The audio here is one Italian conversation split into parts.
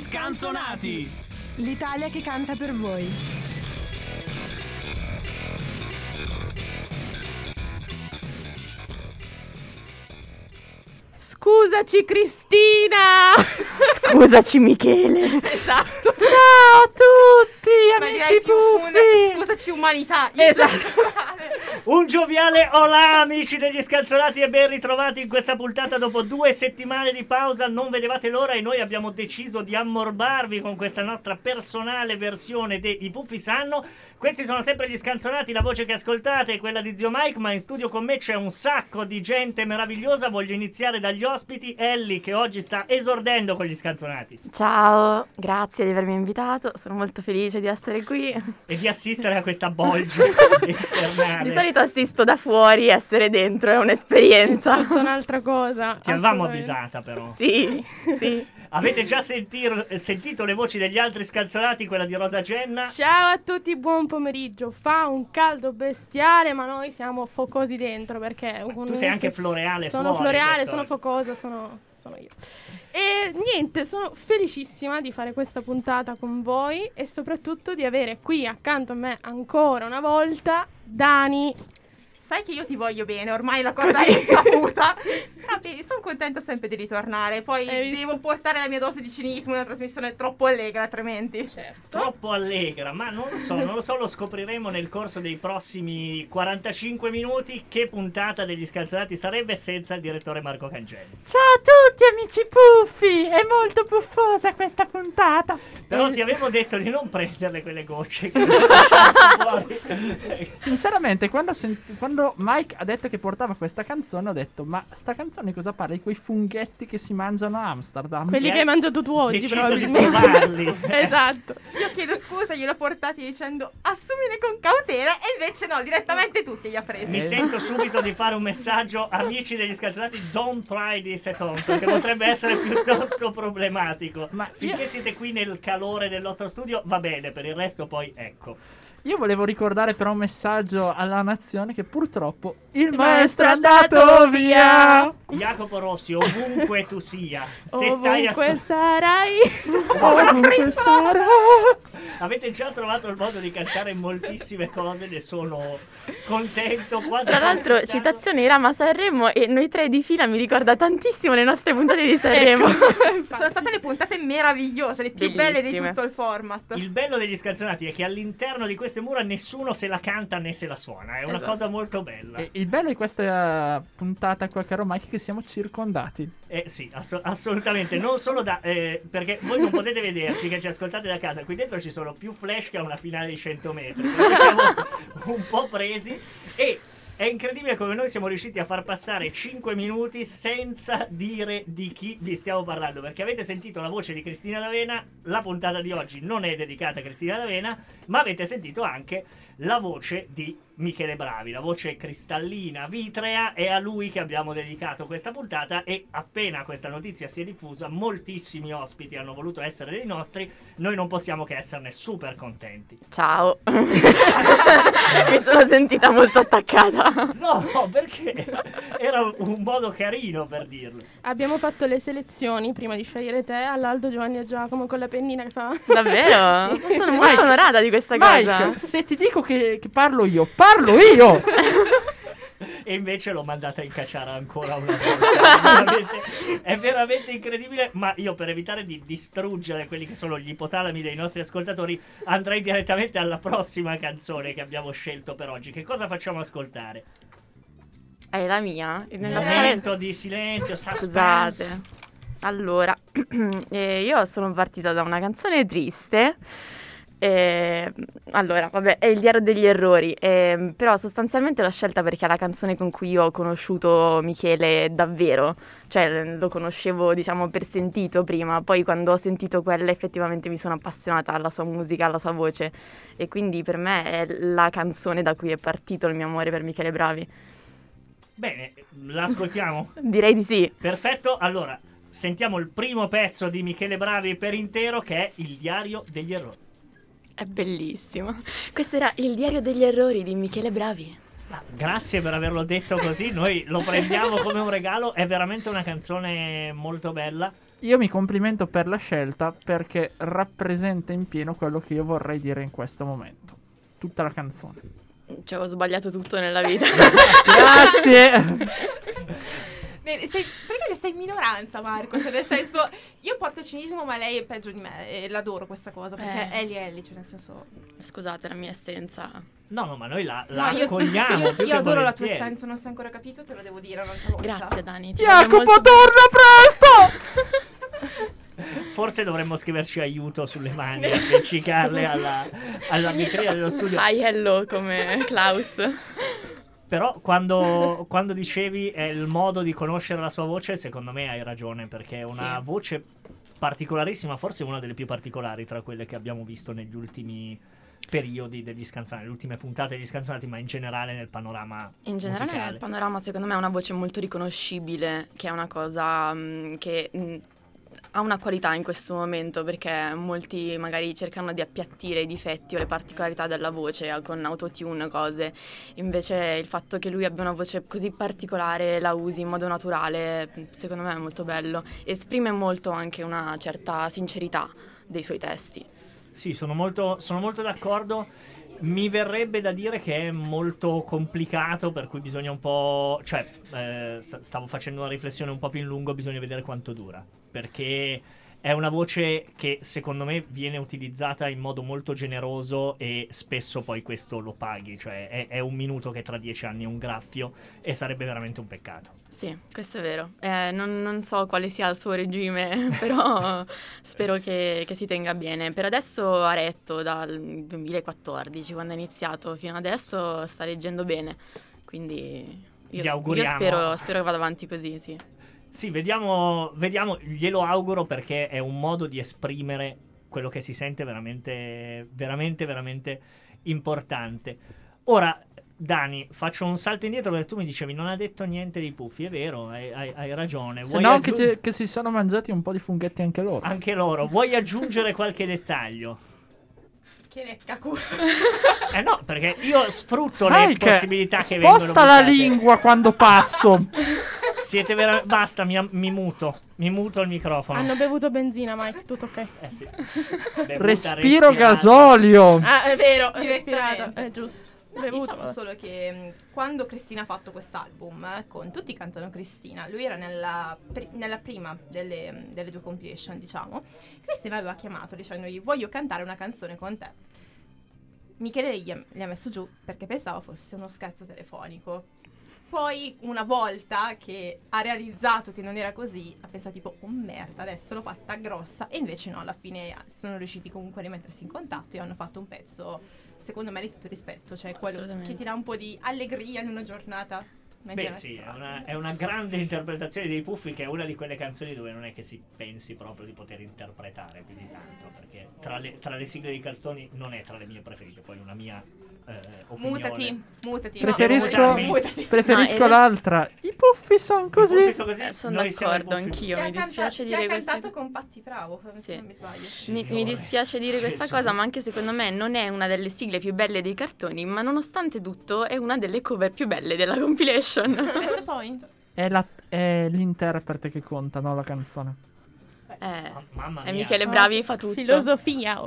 scanzonati! L'Italia che canta per voi. Scusaci Cristina! Scusaci Michele. esatto. Ciao a tutti, Ma amici direi più puffi. Scusaci umanità. Esatto. Un gioviale olà amici degli scalzonati e ben ritrovati in questa puntata. Dopo due settimane di pausa non vedevate l'ora e noi abbiamo deciso di ammorbarvi con questa nostra personale versione dei Puffi Sanno. Questi sono sempre gli scanzonati la voce che ascoltate è quella di Zio Mike ma in studio con me c'è un sacco di gente meravigliosa. Voglio iniziare dagli ospiti. Ellie che oggi sta esordendo con gli scanzonati Ciao, grazie di avermi invitato. Sono molto felice di essere qui. e di assistere a questa bolgia infernale. Di solito assisto da fuori, essere dentro è un'esperienza. Tutta un'altra cosa. ti avevamo avvisata però Sì, sì. Avete già sentir- sentito le voci degli altri scalzonati, quella di Rosa Genna? Ciao a tutti, buon pomeriggio. Fa un caldo bestiale, ma noi siamo focosi dentro perché Tu sei anche floreale Sono fuori floreale, sono focosa, sono, sono io. E niente, sono felicissima di fare questa puntata con voi e soprattutto di avere qui accanto a me ancora una volta Dani. Sai che io ti voglio bene, ormai la cosa è saputa. Vabbè, sono contenta sempre di ritornare. Poi Hai visto? devo portare la mia dose di cinismo in una trasmissione troppo allegra, altrimenti. Certo. Troppo allegra, ma non lo so, non lo so, lo scopriremo nel corso dei prossimi 45 minuti che puntata degli scalzonati sarebbe senza il direttore Marco Cangelli. Ciao a tutti, amici puffi. È molto puffosa questa puntata. Però ti avevo detto di non prenderle quelle gocce che fuori. Sinceramente, quando, sent- quando Mike ha detto che portava questa canzone, ho detto: Ma sta canzone cosa parla? Di quei funghetti che si mangiano a Amsterdam. Quelli Mi che hai mangiato tu oggi, probabilmente. provarli. esatto. Io chiedo scusa, gliel'ho portati dicendo assumile con cautela e invece no, direttamente tutti li ha presi. Mi sento subito di fare un messaggio, amici degli scalzonati, don't try this at home, perché potrebbe essere piuttosto problematico. Ma finché io- siete qui nel calore del nostro studio, va bene, per il resto poi ecco. Io volevo ricordare però un messaggio alla nazione che purtroppo il maestro maestro è andato via. Jacopo Rossi, ovunque tu sia, se stai Ovunque ascoltando, sarai. Ovunque sarà. avete già trovato il modo di cantare moltissime cose, ne sono contento, quasi Tra l'altro, citazione Irama Sanremo e noi tre di fila mi ricorda tantissimo le nostre puntate di Sanremo. Sono state le puntate meravigliose, le più belle di Bellissime. tutto il format. Il bello degli scalzonati è che all'interno di queste mura nessuno se la canta né se la suona, è una Esatto. cosa molto bella. E il bello di questa puntata qua, caro Mike, è che siamo circondati. Eh sì, asso- assolutamente, non solo da... eh, perché voi non potete vederci che ci ascoltate da casa, qui dentro ci sono più flash che a una finale di 100 metri, perché siamo un po' presi. È incredibile come noi siamo riusciti a far passare 5 minuti senza dire di chi vi stiamo parlando, perché avete sentito la voce di Cristina D'Avena, la puntata di oggi non è dedicata a Cristina D'Avena, ma avete sentito anche la voce di Michele Bravi, la voce cristallina, vitrea, è a lui che abbiamo dedicato questa puntata e appena questa notizia si è diffusa, moltissimi ospiti hanno voluto essere dei nostri, noi non possiamo che esserne super contenti. Ciao. mi sono sentita molto attaccata. No, no, perché era un modo carino per dirlo. Abbiamo fatto le selezioni prima di scegliere te all'Aldo Giovanni e Giacomo con la pennina che fa. Davvero? Sì. Sono molto onorata di questa cosa. Mike, se ti dico che, che parlo io, parlo io! E invece l'ho mandata in cacciara ancora una volta. È veramente, è veramente incredibile. Ma io, per evitare di distruggere quelli che sono gli ipotalami dei nostri ascoltatori, andrei direttamente alla prossima canzone che abbiamo scelto per oggi. Che cosa facciamo ascoltare? È la mia? Nella Momento di silenzio, suspense. Scusate. Allora, eh, io sono partita da una canzone triste. Eh, allora, vabbè, è il diario degli errori, eh, però sostanzialmente l'ho scelta perché è la canzone con cui ho conosciuto Michele davvero, cioè lo conoscevo diciamo per sentito prima, poi quando ho sentito quella effettivamente mi sono appassionata alla sua musica, alla sua voce e quindi per me è la canzone da cui è partito il mio amore per Michele Bravi. Bene, l'ascoltiamo? Direi di sì. Perfetto, allora sentiamo il primo pezzo di Michele Bravi per intero che è Il diario degli errori. È bellissimo. Questo era il diario degli errori di Michele Bravi. Grazie per averlo detto così, noi lo prendiamo come un regalo, è veramente una canzone molto bella. io mi complimento per la scelta perché rappresenta in pieno quello che io vorrei dire in questo momento. Tutta la canzone. Cioè, ho sbagliato tutto nella vita. Grazie! Bene, sei, perché sei in minoranza, Marco? Cioè, nel senso, io porto cinismo, ma lei è peggio di me e l'adoro questa cosa perché Eh. Ellie è Ellie, cioè nel senso. Scusate la mia essenza. No, no, ma noi la, No, la io, accogliamo. io, più io che adoro la tua essenza, non sei ancora capito, te lo devo dire un'altra volta. Grazie Dani. Jacopo, molto- torna presto! Forse dovremmo scriverci aiuto sulle mani e appiccicarle alla, alla vetrina dello studio. Hi, hello come Klaus. Però quando, quando dicevi è il modo di conoscere la sua voce, secondo me hai ragione, perché è una Sì. voce particolarissima, forse una delle più particolari tra quelle che abbiamo visto negli ultimi periodi degli scanzonati, le ultime puntate degli scanzonati, ma in generale nel panorama In generale musicale. nel panorama secondo me ha una voce molto riconoscibile, che è una cosa mm, che mm, ha una qualità in questo momento perché molti magari cercano di appiattire i difetti o le particolarità della voce con autotune cose. Invece il fatto che lui abbia una voce così particolare, la usi in modo naturale, secondo me è molto bello. Esprime molto anche una certa sincerità dei suoi testi. Sì, sono molto, sono molto d'accordo. Mi verrebbe da dire che è molto complicato, per cui bisogna un po'. Cioè, eh, st- stavo facendo una riflessione un po' più in lungo, bisogna vedere quanto dura. Perché è una voce che secondo me viene utilizzata in modo molto generoso e spesso poi questo lo paghi. Cioè, è, è un minuto che tra dieci anni è un graffio e sarebbe veramente un peccato. Sì, questo è vero. Eh, non, non so quale sia il suo regime, però spero che, che si tenga bene. Per adesso ha retto dal 2014, quando è iniziato, fino adesso sta leggendo bene. Quindi io, io spero, spero che vada avanti così, sì. Sì, vediamo, vediamo, glielo auguro perché è un modo di esprimere quello che si sente veramente, veramente, veramente importante. Ora, Dani, faccio un salto indietro perché tu mi dicevi non ha detto niente di Puffi, è vero, hai, hai- hai ragione. Se Vuoi no, che, aggiung- ci- che si sono mangiati un po' di funghetti anche loro. Anche loro, vuoi aggiungere qualche dettaglio? Che lecca culo. Eh no, perché io sfrutto le Mike, possibilità che vengono sposta la lingua quando passo. Siete vera- Basta, mi, mi muto. Mi muto il microfono. Hanno bevuto benzina, Mike, tutto ok. Eh sì. Bevuta, Respiro respirata. gasolio. Ah, è vero, respirato. È giusto. No, bevuto. diciamo solo che mh, quando Cristina ha fatto quest'album eh, con Tutti cantano Cristina, lui era nella, pri- nella prima delle, mh, delle due compilation, diciamo. Cristina aveva chiamato dicendogli voglio cantare una canzone con te. Michele gli ha, gli ha messo giù perché pensava fosse uno scherzo telefonico. Poi una volta che ha realizzato che non era così, ha pensato tipo, oh merda, adesso l'ho fatta grossa. E invece no, alla fine sono riusciti comunque a rimettersi in contatto e hanno fatto un pezzo, secondo me, di tutto rispetto. Cioè quello che ti dà un po' di allegria in una giornata. Beh mezza sì, è una, è una grande interpretazione dei Puffi che è una di quelle canzoni dove non è che si pensi proprio di poter interpretare più di tanto, perché tra le, tra le sigle dei cartoni non è tra le mie preferite, poi una mia eh. Mutati, mutati. Preferisco, No, mutati, preferisco No, l'altra. I puffi sono I Puffi così. sono così, Eh, sono d'accordo anch'io. Mi dispiace dire queste- cantato con Patti Bravo, Sì. mi. Mi, dispiace dire questa Gesù. cosa, ma anche secondo me non è una delle sigle più belle dei cartoni, ma nonostante tutto è una delle cover più belle della compilation. That's the point. È, la- è l'interprete che conta, non la canzone. Eh, Ma- Mamma e mia, Michele Bravi fa tutto. Filosofia.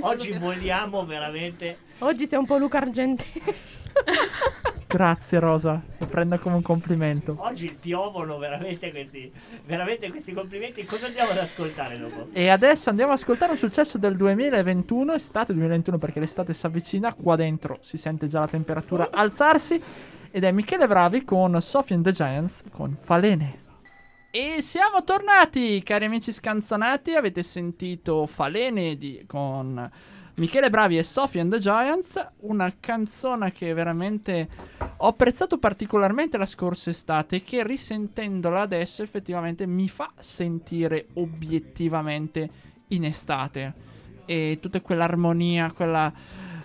oggi vogliamo veramente... Oggi sei un po' Luca Argentini. Grazie Rosa, lo prendo come un complimento. Oggi piovono veramente questi, veramente questi complimenti. Cosa andiamo ad ascoltare dopo? E adesso andiamo ad ascoltare un successo del 2021, estate 2021 perché l'estate si avvicina, qua dentro si sente già la temperatura alzarsi ed è Michele Bravi con Sophie and the Giants con Falene. E siamo tornati, cari amici scanzonati, avete sentito Falene di- con Michele Bravi e Sophie and the Giants, una canzone che veramente ho apprezzato particolarmente la scorsa estate che risentendola adesso effettivamente mi fa sentire obiettivamente in estate. E tutta quell'armonia, quella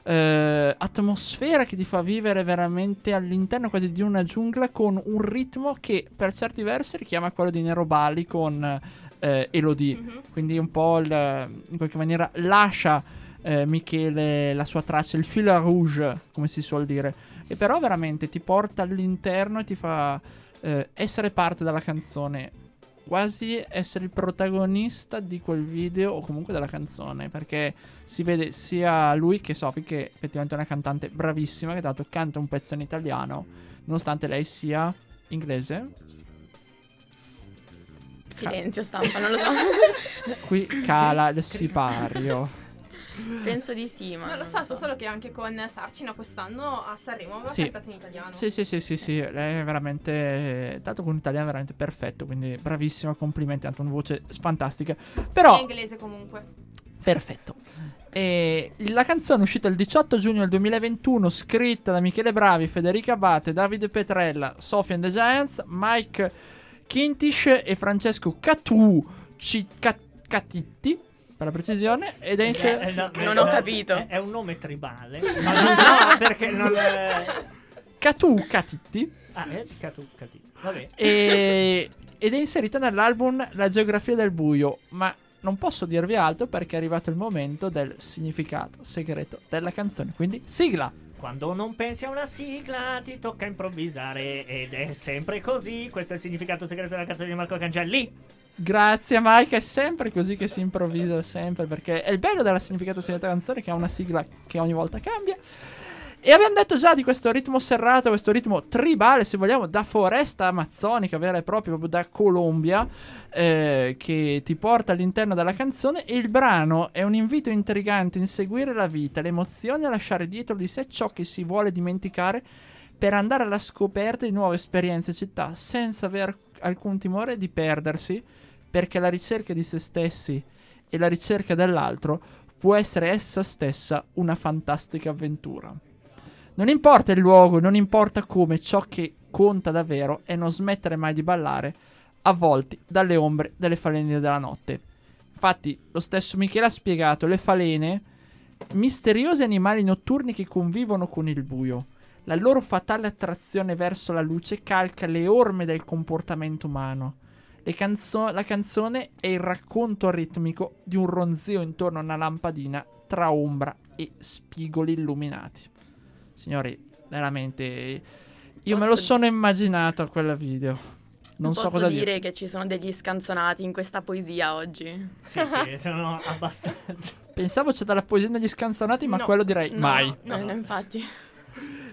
eh, atmosfera che ti fa vivere veramente all'interno quasi di una giungla con un ritmo che per certi versi richiama quello di Nero Bali con eh, Elodie. Mhm. Quindi un po' il- in qualche maniera lascia eh, Michele la sua traccia, il fil rouge, come si suol dire. E però veramente ti porta all'interno e ti fa eh, essere parte della canzone quasi essere il protagonista di quel video o comunque della canzone, perché si vede sia lui che Sophie che effettivamente è una cantante bravissima che dato canta un pezzo in italiano, nonostante lei sia inglese. Silenzio stampa, non lo so. Qui cala il sipario. Penso di sì, ma Non lo so, so solo che anche con Sarcina quest'anno a Sanremo aveva Sì. cantato in italiano. Sì, sì, sì, sì, sì, lei è veramente dato con un italiano veramente perfetto, quindi bravissima, complimenti, ha una voce fantastica. È Però inglese comunque. Perfetto. E la canzone è uscita il 18 giugno del 2021, scritta da Michele Bravi, Federica Abate, Davide Petrella, Sofia and the Giants, Mike Kintish e Francesco Catu Ca- Catitti, per la precisione, ed è inser- Eh, no, Non eh, ho capito. È, è un nome tribale. No, no, no, perché non. eh, Catu Catitti Ah, è Catu, Catu. Vabbè. e- ed è inserita nell'album La geografia del buio, ma non posso dirvi altro perché è arrivato il momento del significato segreto della canzone, quindi sigla! Quando non pensi a una sigla ti tocca improvvisare ed è sempre così. Questo è il significato segreto della canzone di Marco Cangelli. Grazie Mike, è sempre così che si improvvisa sempre perché è il bello della significato segreto della canzone che ha una sigla che ogni volta cambia. E abbiamo detto già di questo ritmo serrato, questo ritmo tribale, se vogliamo, da foresta amazzonica vera e propria, proprio da Colombia, eh, che ti porta all'interno della canzone. E il brano è un invito intrigante a inseguire la vita, le emozioni, a lasciare dietro di sé ciò che si vuole dimenticare per andare alla scoperta di nuove esperienze e città senza aver alcun timore di perdersi, perché la ricerca di se stessi e la ricerca dell'altro può essere essa stessa una fantastica avventura. Non importa il luogo, non importa come, ciò che conta davvero è non smettere mai di ballare, avvolti dalle ombre delle falene della notte. Infatti, lo stesso Michele ha spiegato le falene, misteriosi animali notturni che convivono con il buio. La loro fatale attrazione verso la luce calca le orme del comportamento umano. Le canzo- la canzone è il racconto ritmico di un ronzio intorno a una lampadina tra ombra e spigoli illuminati. Signori, veramente. Io me lo sono immaginato a quel video. Non posso so cosa dire dire. che ci sono degli scanzonati in questa poesia oggi. Sì, sì, sono abbastanza. Pensavo c'è dalla poesia degli scanzonati, ma No. quello direi No, mai. No, no, infatti.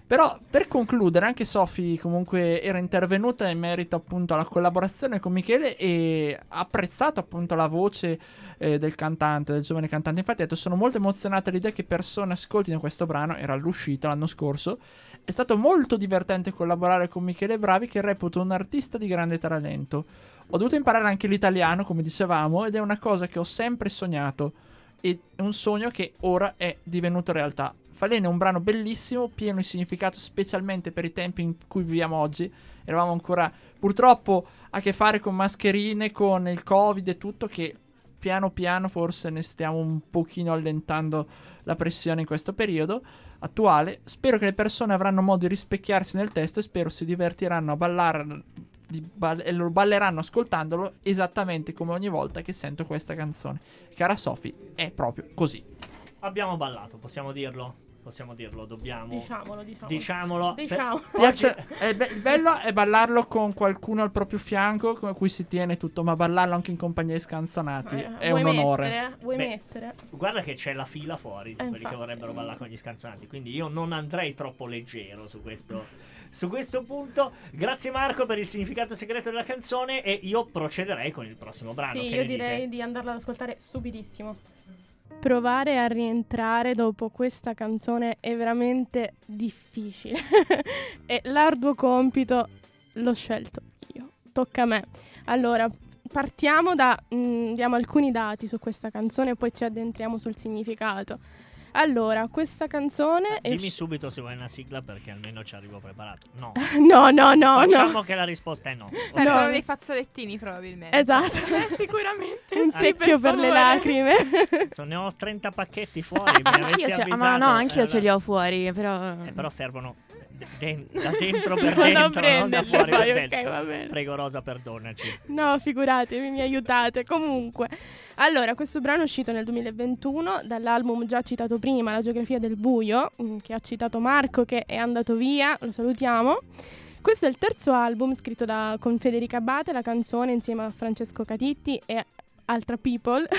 Però per concludere, anche Sofi comunque era intervenuta in merito appunto alla collaborazione con Michele e ha apprezzato appunto la voce eh, del cantante, del giovane cantante. Infatti ha detto sono molto emozionata all'idea che persone ascoltino questo brano, era all'uscita l'anno scorso. È stato molto divertente collaborare con Michele Bravi che reputo un artista di grande talento. Ho dovuto imparare anche l'italiano, come dicevamo, ed è una cosa che ho sempre sognato. E è un sogno che ora è divenuto realtà. Falene è un brano bellissimo, pieno di significato, specialmente per i tempi in cui viviamo oggi. Eravamo ancora purtroppo a che fare con mascherine, con il covid e tutto, che piano piano forse ne stiamo un pochino allentando la pressione in questo periodo attuale. Spero che le persone avranno modo di rispecchiarsi nel testo e spero si divertiranno a ballare ball- e lo balleranno ascoltandolo esattamente come ogni volta che sento questa canzone. Cara Sofi, è proprio così. Abbiamo ballato, possiamo dirlo? Possiamo dirlo, dobbiamo. Diciamolo, diciamolo. Diciamolo. Diciamo. Per- Piace- è be- il bello è ballarlo con qualcuno al proprio fianco con cui si tiene tutto, ma ballarlo anche in compagnia di scanzonati Eh, è un onore. Mettere? Vuoi Beh, mettere? Guarda che c'è la fila fuori di quelli infatti. che vorrebbero ballare con gli scanzonati. Quindi io non andrei troppo leggero su questo, su questo punto. Grazie Marco per il significato segreto della canzone. E io procederei con il prossimo brano. Sì, che io ne dite? direi di andarla ad ascoltare subitissimo. Provare a rientrare dopo questa canzone è veramente difficile. e l'arduo compito l'ho scelto io. Tocca a me. Allora, partiamo da. mm, diamo alcuni dati su questa canzone e poi ci addentriamo sul significato. Allora, questa canzone. Dimmi usci- subito se vuoi una sigla perché almeno ci arrivo preparato. No. No, no, no, Facciamo no. che la risposta è no. Servono No. dei fazzolettini probabilmente. Esatto. Eh, sicuramente. Un sì, secchio per, le favore. lacrime. Cazzo, ne ho 30 pacchetti fuori. Ne avessi Io ce- avvisato, ma no, anch'io eh, ce li ho fuori, però... eh, però servono de- de- da dentro per dentro, non da fuori per poi, dentro. ok, va bene. Prego Rosa, perdonaci. No, figuratevi, mi aiutate. Comunque, allora, questo brano è uscito nel 2021 dall'album già citato prima, La geografia del buio, mm, che ha citato Marco che è andato via, lo salutiamo. Questo è il terzo album scritto da, con Federica Abate, la canzone insieme a Francesco Catitti e altra people.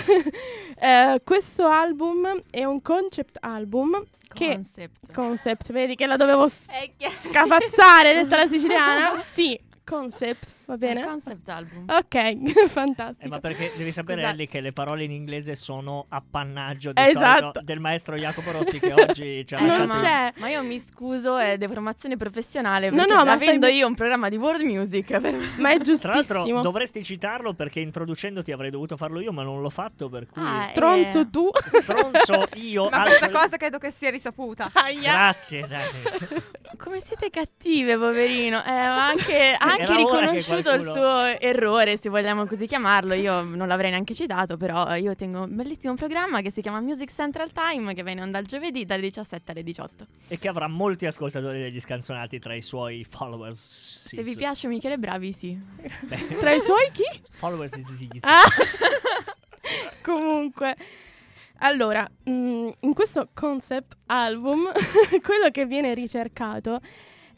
Eh, questo album è un concept album che Concept. concept, vedi che la dovevo scafazzare, detta la siciliana? Sì, concept, va bene? Concept album. Ok, fantastico. Eh, ma perché devi sapere. Ellie, che le parole in inglese sono appannaggio di Esatto. solito del maestro Jacopo Rossi che oggi ci ha Non lasciato. ma, c'è. ma io mi scuso, è deformazione professionale. No, no, ma fai avendo be- io un programma di world music, per... Ma è Tra l'altro giustissimo. dovresti citarlo perché introducendoti avrei dovuto farlo io, ma non l'ho fatto, per cui Ah, Stronzo eh. tu. stronzo io. Ma alzo questa cosa credo che sia risaputa. Grazie, dai. Come siete cattive, poverino. Eh, anche, ha anche riconosciuto il qualcuno- suo errore, se vogliamo così chiamarlo. Io non l'avrei neanche citato, però io tengo un bellissimo programma che si chiama Music Central Time, che onda il giovedì dalle 17 alle 18. E che avrà molti ascoltatori degli scanzonati tra i suoi followers. Sì, se vi piace Michele Bravi, sì. Beh, Tra i suoi chi? followers, sì, sì, sì, sì. Ah! Comunque, allora, mm, in questo concept album, quello che viene ricercato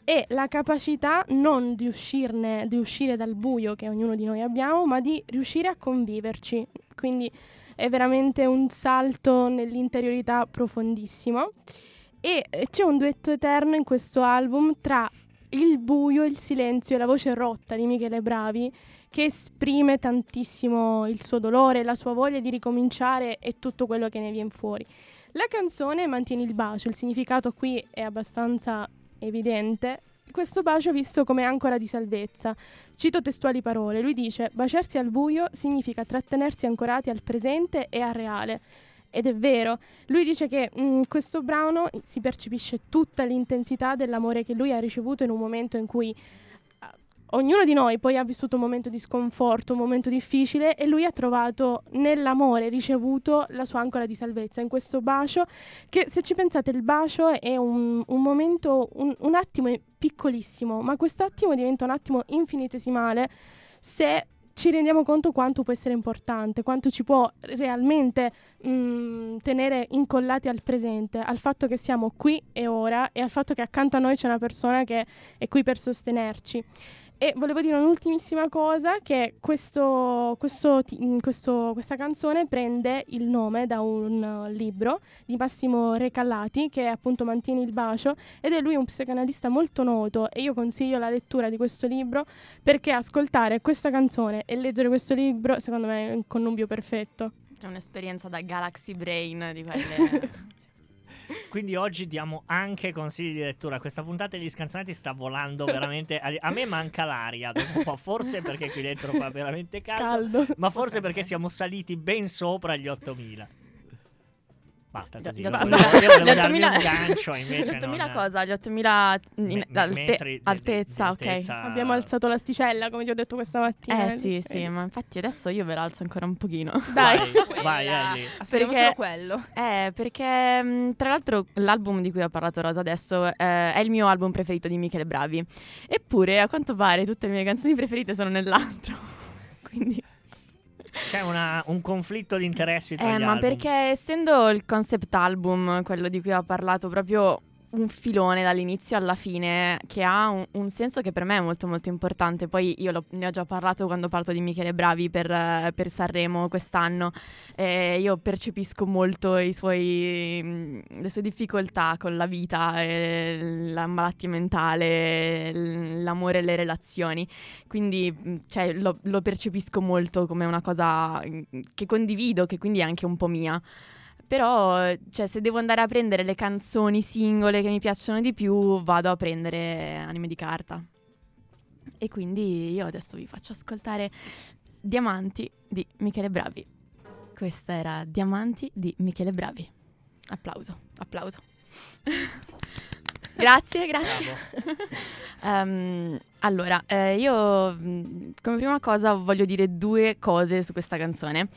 è la capacità non di uscirne, di uscire dal buio che ognuno di noi abbiamo, ma di riuscire a conviverci. Quindi è veramente un salto nell'interiorità profondissimo. E eh, c'è un duetto eterno in questo album tra il buio, il silenzio e la voce rotta di Michele Bravi, che esprime tantissimo il suo dolore, la sua voglia di ricominciare e tutto quello che ne viene fuori. La canzone mantiene il bacio, il significato qui è abbastanza evidente. Questo bacio visto come ancora di salvezza. Cito testuali parole, lui dice baciarsi al buio significa trattenersi ancorati al presente e al reale. Ed è vero, lui dice che in questo brano si percepisce tutta l'intensità dell'amore che lui ha ricevuto in un momento in cui ognuno di noi poi ha vissuto un momento di sconforto, un momento difficile e lui ha trovato nell'amore ricevuto la sua ancora di salvezza, in questo bacio che se ci pensate il bacio è un, un momento, un, un attimo piccolissimo, ma questo attimo diventa un attimo infinitesimale se ci rendiamo conto quanto può essere importante, quanto ci può realmente mm, tenere incollati al presente, al fatto che siamo qui e ora e al fatto che accanto a noi c'è una persona che è qui per sostenerci. E volevo dire un'ultimissima cosa, che questo, questo questo- questa canzone prende il nome da un uh, libro di Massimo Recallati, che appunto mantiene il bacio, ed è lui un psicanalista molto noto e io consiglio la lettura di questo libro perché ascoltare questa canzone e leggere questo libro secondo me è un connubio perfetto. È un'esperienza da Galaxy Brain di quelle... Quindi oggi diamo anche consigli di lettura. Questa puntata degli scanzonati sta volando veramente. A, a me manca l'aria dopo un po', forse perché qui dentro fa veramente caldo, Caldo. ma forse perché siamo saliti ben sopra gli 8000. Basta Gli- così. gli Io otto- volevo, io volevo gli darvi 8000 un gancio invece. Gli 8000 non- cosa? Gli 8000 in- me- alte- altezza, di ok. altezza. Abbiamo alzato l'asticella, come ti ho detto questa mattina. Eh sì, Ok. sì, ma infatti adesso io ve l'alzo ancora un pochino. Dai. Vai, vai. Aspettiamo Perché- solo quello. Eh, perché mh, tra l'altro l'album di cui ha parlato Rosa adesso eh, è il mio album preferito di Michele Bravi. Eppure, a quanto pare, tutte le mie canzoni preferite sono nell'altro. Quindi... C'è una- un conflitto di interessi tra Eh, ma album. perché essendo il concept album, quello di cui ho parlato, proprio un filone dall'inizio alla fine, che ha un, un senso che per me è molto molto importante. Poi io lo- ne ho già parlato quando parlo di Michele Bravi per, per Sanremo quest'anno. Eh, io percepisco molto suoi, le sue difficoltà con la vita, eh, la malattia mentale, l'amore e le relazioni. Quindi mh, cioè, lo, lo percepisco molto come una cosa che condivido, che quindi è anche un po' mia. Però, cioè, se devo andare a prendere le canzoni singole che mi piacciono di più, vado a prendere Anime di carta. E quindi io adesso vi faccio ascoltare Diamanti di Michele Bravi. Questa era Diamanti di Michele Bravi. Applauso, applauso. grazie, grazie. Ehm, allora, eh, io mh, come prima cosa voglio dire due cose su questa canzone,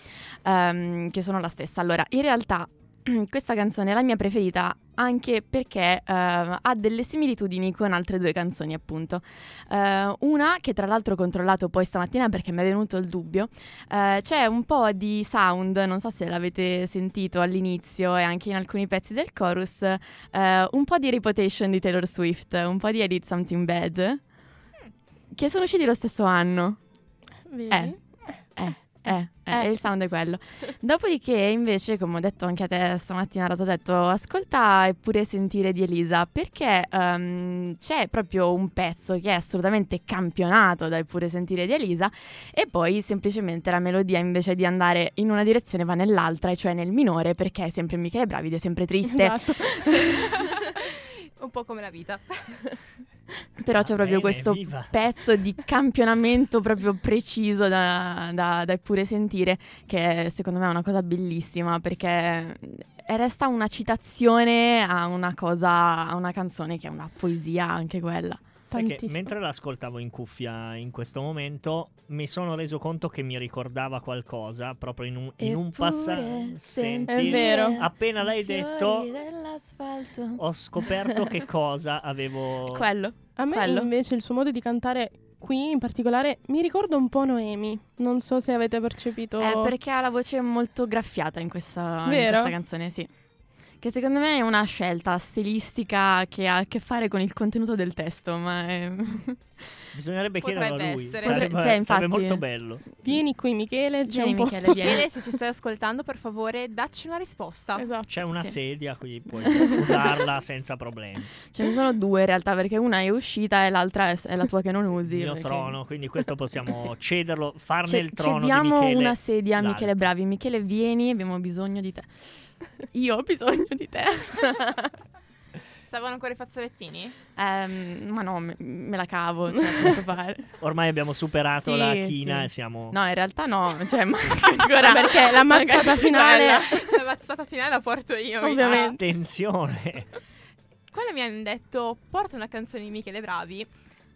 ehm, che sono la stessa. Allora, in realtà questa canzone è la mia preferita anche perché eh, ha delle similitudini con altre due canzoni, appunto. Eh, una che tra l'altro ho controllato poi stamattina perché mi è venuto il dubbio. eh, c'è un po' di sound, non so se l'avete sentito all'inizio e anche in alcuni pezzi del chorus, eh, un po' di reputation di Taylor Swift, un po' di I Did Something Bad. che sono usciti lo stesso anno. Vedi? Eh. Eh, eh, eh, Eh. il sound è quello. Dopodiché, invece, come ho detto anche a te stamattina, Rosa, ho detto ascolta eppure sentire di Elisa, perché ehm, c'è proprio un pezzo che è assolutamente campionato da Eppure sentire di Elisa, e poi semplicemente la melodia invece di andare in una direzione va nell'altra, e cioè nel minore, perché è sempre Michele Bravide, è sempre triste. Esatto. Un po' come la vita. Però c'è proprio bene, questo viva. pezzo di campionamento proprio preciso da, da, da eppure sentire, che secondo me è una cosa bellissima perché resta una citazione a una cosa, a una canzone che è una poesia anche quella. Sai che mentre l'ascoltavo in cuffia in questo momento mi sono reso conto che mi ricordava qualcosa proprio in un, in un passaggio. sentire È vero. Appena l'hai detto dell'asfalto. ho scoperto che cosa avevo... Quello. A me Quello. invece il suo modo di cantare qui in particolare mi ricorda un po' Noemi. Non so se avete percepito. Eh, perché ha la voce molto graffiata in questa, in questa canzone, sì. Che secondo me è una scelta stilistica che ha a che fare con il contenuto del testo, ma è... Bisognerebbe chiederlo a lui. essere. Sarebbe, Potrebbe- cioè, sarebbe infatti- molto bello. Vieni qui Michele, c'è Vieni, un. Michele, vieni. Michele, se ci stai ascoltando, per favore, dacci una risposta. Esatto. C'è una Sì. sedia, quindi puoi usarla senza problemi. Ce ne sono due in realtà, perché una è uscita e l'altra è, è la tua che non usi. Il mio perché- trono, quindi questo possiamo Sì. cederlo, farne Ce- il trono di cediamo una sedia a l'altro. Michele Bravi. Michele, vieni, abbiamo bisogno di te. Io ho bisogno di te. Stavano ancora i fazzolettini? Ehm, ma no, me, me la cavo, cioè, posso fare. Ormai abbiamo superato Sì, la china sì. e siamo... No, in realtà no, cioè, manca ancora Perché la mazzata finale... La mazzata finale la porto io. Ovviamente. Attenzione! Quando mi hanno detto porta una canzone di Michele Bravi,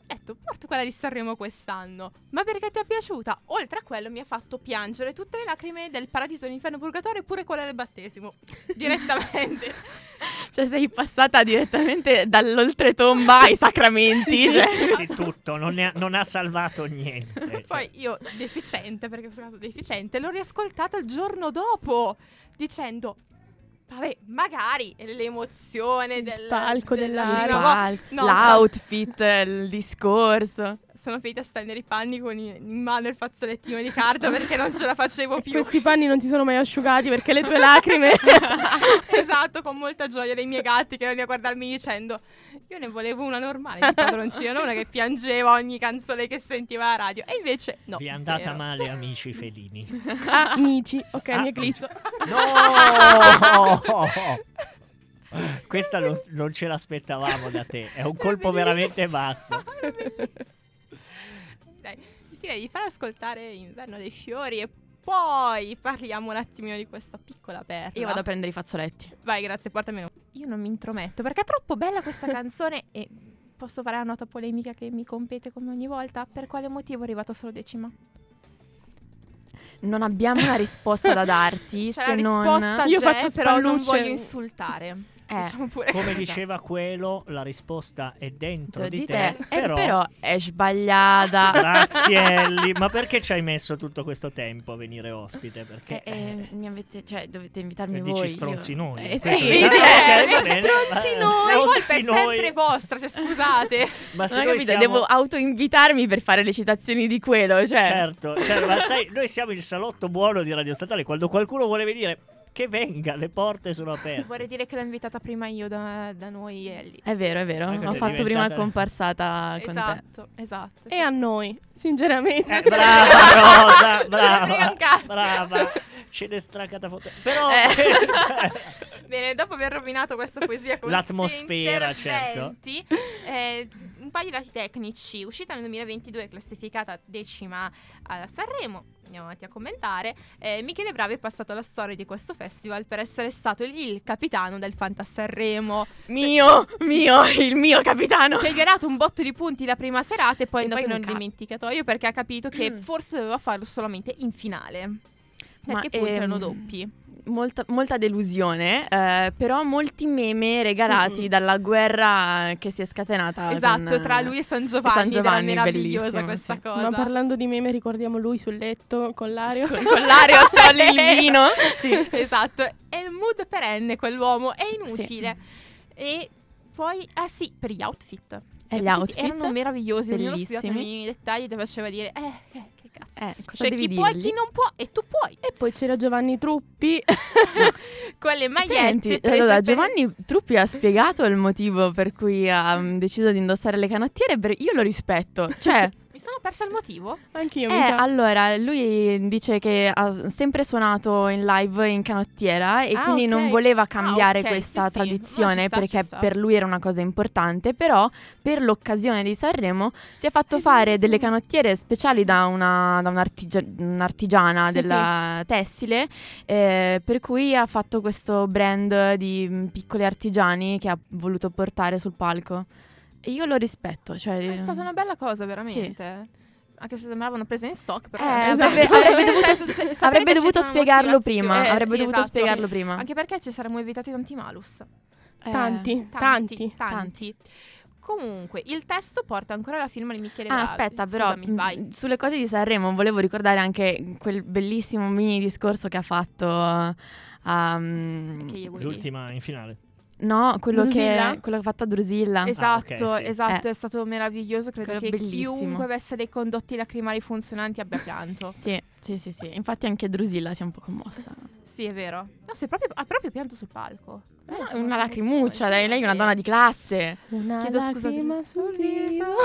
ho detto porto quella di Sanremo quest'anno. Ma perché ti è piaciuta? Oltre a quello mi ha fatto piangere tutte le lacrime del paradiso, l'inferno, purgatorio e pure quella del battesimo. Direttamente. Cioè, sei passata direttamente dall'oltretomba ai sacramenti. Sì, sì. cioè. Sì, tutto, non, ne ha, non ha salvato niente. cioè. Poi io, deficiente, perché questo caso deficiente, l'ho riascoltata il giorno dopo, dicendo... Vabbè, magari l'emozione del palco, della- vo- Pal- No, l'outfit, il discorso. Sono finita a stendere i panni con in mano il fazzolettino di carta perché non ce la facevo più. Questi panni non ti sono mai asciugati perché le tue lacrime... esatto, con molta gioia dei miei gatti che venivano a guardarmi dicendo io ne volevo una normale di padroncino, non una che piangeva ogni canzone che sentiva alla radio. E invece no. Vi è andata zero. male, amici felini. Amici. Ok, Ah. mi eclisso. No! Questa non, non ce l'aspettavamo da te. È un colpo veramente basso. Direi di far ascoltare Inverno dei fiori e poi parliamo un attimino di questa piccola perla. Io vado a prendere i fazzoletti. Vai, grazie, portami uno. Io non mi intrometto perché è troppo bella questa canzone e posso fare la nota polemica che mi compete come ogni volta. Per quale motivo è arrivata solo decima? Non abbiamo una risposta da darti C'è se la non... risposta Io c'è, faccio però non voglio insultare. Eh, Diciamo pure. Come Esatto. diceva quello, la risposta è dentro di, di, te, te. eh, però... però è sbagliata. Grazie Ellie, ma perché ci hai messo tutto questo tempo a venire ospite? Perché Eh, eh, mi avete, cioè, dovete invitarmi Eh, voi. dici io- stronzinoni. Eh, sì, eh, Eh, bene. stronzi Eh, noi, la colpa è stronzi noi. sempre vostra, cioè scusate. Ma se Non noi capito, siamo... devo autoinvitarmi per fare le citazioni di quello, cioè... Certo, cioè, ma sai, noi siamo il salotto buono di Radio Statale. Quando qualcuno vuole venire, che venga, le porte sono aperte. Vorrei dire che l'ho invitata prima io da, da noi Ellie. È vero, è vero. Ho fatto prima diventata- comparsata con te. Esatto, esatto. E a noi, sinceramente. Eh, ne brava Rosa, ne brava, brava. Ce n'è stracata foto. Però Eh. Bene, dopo aver rovinato questa poesia con L'atmosfera, certo. eh, un paio di dati tecnici. Uscita nel 2022, classificata decima alla Sanremo. Andiamo avanti a commentare. Eh, Michele Bravi è passato alla storia di questo festival per essere stato il, il capitano del Fanta Sanremo. Mio, mio, il mio capitano. Che gli ha dato un botto di punti la prima serata e poi è E andato poi nel un ca- dimenticatoio perché ha capito che Mm. forse doveva farlo solamente in finale. Ma, Perché i punti ehm, erano doppi. Molta, molta delusione, eh, però molti meme regalati Mm-mm. dalla guerra che si è scatenata. Esatto, con, tra eh, lui e San Giovanni. San Giovanni, meravigliosa questa sì. cosa. Ma parlando di meme, ricordiamo lui sul letto con l'aria. con, con l'aria solo il vino. Sì. esatto, è il mood perenne quell'uomo, è inutile. E poi, ah sì, per gli outfit. E gli vestiti outfit? erano meravigliosi, ognuno Bellissimi. studiato i dettagli ti faceva dire, eh, eh, che cazzo. Eh, cioè, chi può e dirgli? chi non può, e tu puoi. E poi c'era Giovanni Truppi. Con le magliette. Senti, allora, per- Giovanni Truppi ha spiegato il motivo per cui ha deciso di indossare le canottiere. Io lo rispetto. Cioè, Mi sono persa il motivo. Anch'io eh, mi sa. allora, lui dice che ha sempre suonato in live in canottiera e Ah, quindi non ok. voleva Ah, cambiare ok, questa sì, sì. tradizione ci sta, perché per lui era una cosa importante. Però, per l'occasione di Sanremo, si è fatto fare delle canottiere speciali da una, da un'artigia- un'artigiana Sì, della tessile, eh, per cui ha fatto questo brand di mm, piccoli artigiani che ha voluto portare sul palco. E io lo rispetto. Cioè, È stata una bella cosa, veramente. Anche se sembravano prese in stock, però. Eh, Esatto. avrebbe, Cioè, avrebbe dovuto, cioè, avrebbe che dovuto spiegarlo prima. Eh, avrebbe sì, dovuto esatto. spiegarlo prima. Anche perché ci saremmo evitati tanti malus. Eh, Tanti, Tanti, tanti. tanti. Comunque, il testo porta ancora la firma di Michele Ah, Bravi. aspetta, però Scusami, mh, vai. sulle cose di Sanremo volevo ricordare anche quel bellissimo mini discorso che ha fatto uh, um. L'ultima in finale. No, quello Drusilla? che, quello che ha fatto a Drusilla. Esatto, Ah, ok, sì. esatto, Eh. è stato meraviglioso. Credo Quello che bellissimo. chiunque avesse dei condotti lacrimali funzionanti abbia pianto. Sì, sì, sì, sì. Infatti anche Drusilla si è un po' commossa. sì, è vero. No, si è proprio, ha proprio pianto sul palco. Eh, una lacrimuccia, sì, lei è una donna di classe. Una Chiedo scusa lacrima sul viso.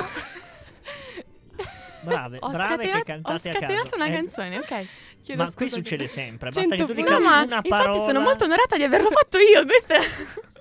Brave, Ho, brave che scatenato, ho cantate a scatenato una Eh, canzone, ok. Chiedo Ma qui succede sempre. Basta che tu dica No, ma una infatti parola. sono molto onorata di averlo fatto io, questo è... Eh,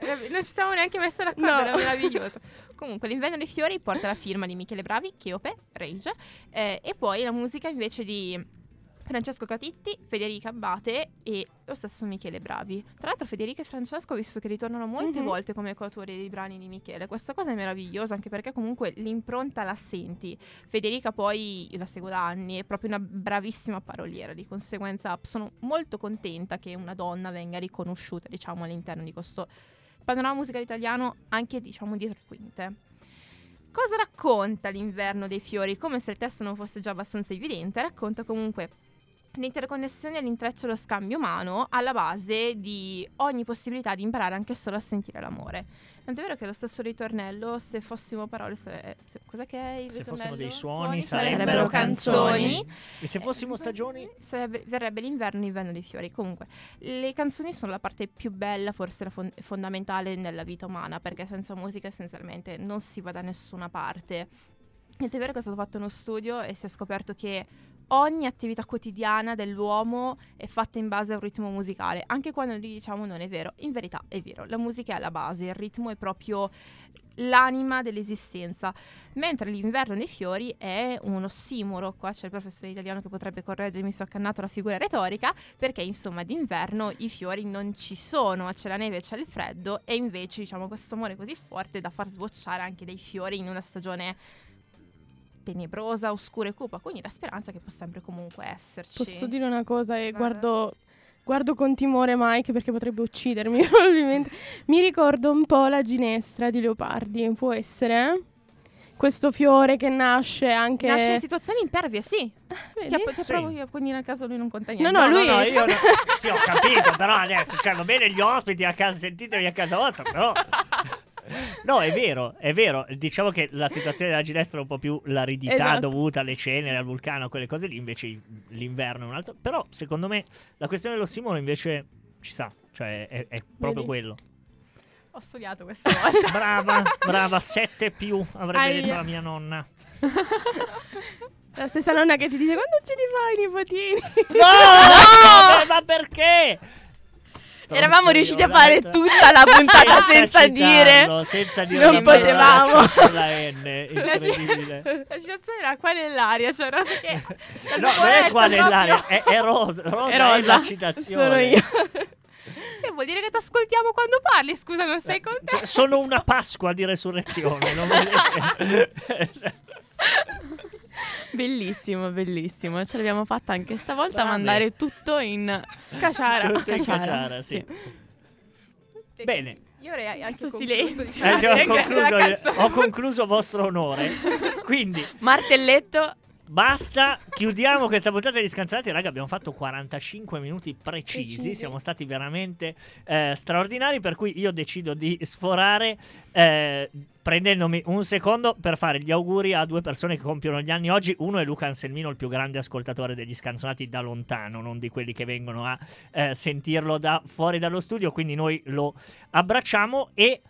Non ci siamo neanche messi d'accordo, No. era meraviglioso. Comunque, l'inverno dei fiori porta la firma di Michele Bravi, Cheope, Rage, eh, e poi la musica invece di Francesco Catitti, Federica Abbate e lo stesso Michele Bravi. Tra l'altro Federica e Francesco ho visto che ritornano molte Mhm. volte come coautori dei brani di Michele. Questa cosa è meravigliosa anche perché comunque l'impronta la senti. Federica poi la seguo da anni, è proprio una bravissima paroliera, di conseguenza sono molto contenta che una donna venga riconosciuta, diciamo, all'interno di questo panorama musicale italiano anche, diciamo, dietro le quinte. Cosa racconta l'inverno dei fiori? Come se il testo non fosse già abbastanza evidente, racconta comunque l'interconnessione e l'intreccio dello scambio umano alla base di ogni possibilità di imparare anche solo a sentire l'amore. Tant'è vero che lo stesso ritornello, se fossimo parole, sare- se- cos'è che è il Se ritornello? fossimo dei suoni, sarebbero, sarebbero canzoni. canzoni. E se fossimo stagioni? Sarebbe- verrebbe l'inverno, l'inverno dei fiori. Comunque, le canzoni sono la parte più bella, forse la fon- fondamentale nella vita umana, perché senza musica essenzialmente non si va da nessuna parte. Ed è vero che è stato fatto uno studio e si è scoperto che ogni attività quotidiana dell'uomo è fatta in base a un ritmo musicale, anche quando noi diciamo non è vero. In verità è vero, la musica è la base, il ritmo è proprio l'anima dell'esistenza, mentre l'inverno dei fiori è un ossimoro, qua c'è il professore italiano che potrebbe correggermi se ho accannato la figura retorica, perché insomma d'inverno i fiori non ci sono, c'è la neve c'è il freddo e invece diciamo questo amore così forte da far sbocciare anche dei fiori in una stagione tenebrosa, oscura e cupa, quindi la speranza che può sempre comunque esserci. Posso dire una cosa e Vai, guardo, guardo con timore Mike perché potrebbe uccidermi probabilmente. Mi ricordo un po' la ginestra di Leopardi, può essere? Questo fiore che nasce anche... Nasce in situazioni impervie, sì. Vedi? Che, che Sì. provo io, quindi nel caso lui non conta niente. No, no, lui- no, io no. Sì, ho capito, però adesso, cioè, va bene gli ospiti a casa, sentitevi a casa vostra, però... No, è vero, è vero. Diciamo che la situazione della ginestra è un po' più l'aridità Esatto. dovuta alle ceneri, al vulcano, quelle cose lì. Invece l'inverno è un altro. Però, secondo me, la questione dell'ossimolo invece ci sta. Cioè, è, è proprio Vedi? quello. Ho studiato questa volta. Brava, brava, 7 più, avrebbe Aia. detto la mia nonna. La stessa nonna che ti dice quando ce li fai i nipotini? No! Vabbè, ma perché? Eravamo riusciti a fare tutta la puntata senza dire. citarlo, senza dire Non potevamo. la N, incredibile. La citazione era qua nell'aria, cioè rosa che... No, non è qua nell'aria, è, è rosa. Rosa È è, rosa. la citazione. Sono io. Che vuol dire che ti ascoltiamo quando parli, scusa, non sei Cioè, contento? sono una Pasqua di resurrezione. Non volete- Bellissimo, bellissimo. Ce l'abbiamo fatta anche stavolta a Bravi. mandare tutto in Caciara. Tutto in Caciara, caciara, sì. Bene, Io avrei anche Questo silenzio. diciamo, Eh, ho, concluso, ho concluso vostro onore. Quindi, Martelletto. Basta, chiudiamo questa puntata di Scanzonati. Raga, abbiamo fatto 45 minuti precisi. Precisi. Siamo stati veramente eh, straordinari. Per cui io decido di sforare. eh, prendendomi un secondo per fare gli auguri a due persone che compiono gli anni oggi. Uno è Luca Anselmino, il più grande ascoltatore degli scanzonati da lontano, non di quelli che vengono a eh, sentirlo da fuori dallo studio. Quindi noi lo abbracciamo e.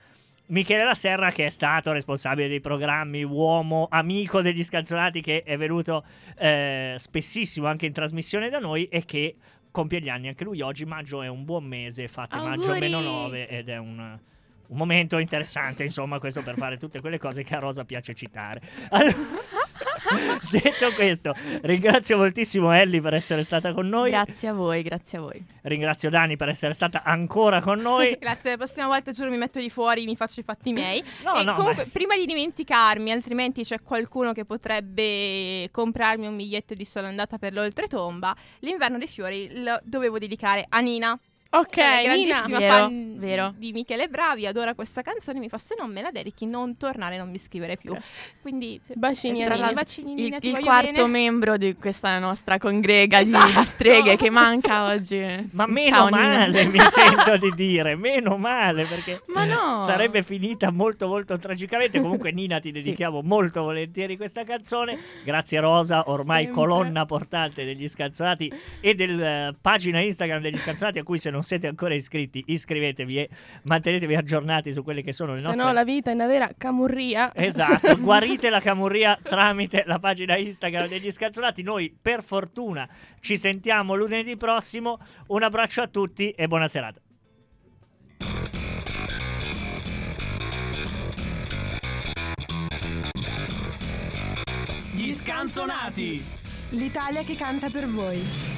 Michele La Serra, che è stato responsabile dei programmi, uomo amico degli scanzonati, che è venuto eh, spessissimo anche in trasmissione da noi e che compie gli anni anche lui oggi. Maggio è un buon mese, fate maggio Auguri! meno 9 ed è un, un momento interessante, insomma, questo per fare tutte quelle cose che a Rosa piace citare. Allora, detto questo, ringrazio moltissimo Ellie per essere stata con noi. Grazie a voi, grazie a voi. Ringrazio Dani per essere stata ancora con noi. Grazie, la prossima volta giuro mi metto di fuori, mi faccio i fatti miei. No, e no, comunque, ma- prima di dimenticarmi, altrimenti c'è qualcuno che potrebbe comprarmi un biglietto di sola andata per l'oltretomba, l'inverno dei fiori lo dovevo dedicare a Nina. Ok, è Nina. grandissima Vero, fan vero. di Michele Bravi, adora questa canzone, mi fa se non me la dedichi non tornare, non mi scrivere più. Quindi Bacini a Tra Nina. l'altro, bacini Il, Nina, il quarto bene. membro di questa nostra congrega di- Esatto. di, streghe che manca oggi. Ma meno Ciao, Nina. male mi sento di dire, meno male perché Ma no. sarebbe finita molto molto tragicamente. Comunque Nina ti dedichiamo molto volentieri questa canzone. Grazie Rosa, ormai Sempre. colonna portante degli scanzonati e del eh, pagina Instagram degli scanzonati a cui se non siete ancora iscritti iscrivetevi e mantenetevi aggiornati su quelle che sono le Se nostre no la vita è una vera camurria. Esatto, guarite la camurria tramite la pagina Instagram degli scanzonati. Noi per fortuna ci sentiamo lunedì prossimo. Un abbraccio a tutti e buona serata. Gli scanzonati! L'Italia che canta per voi.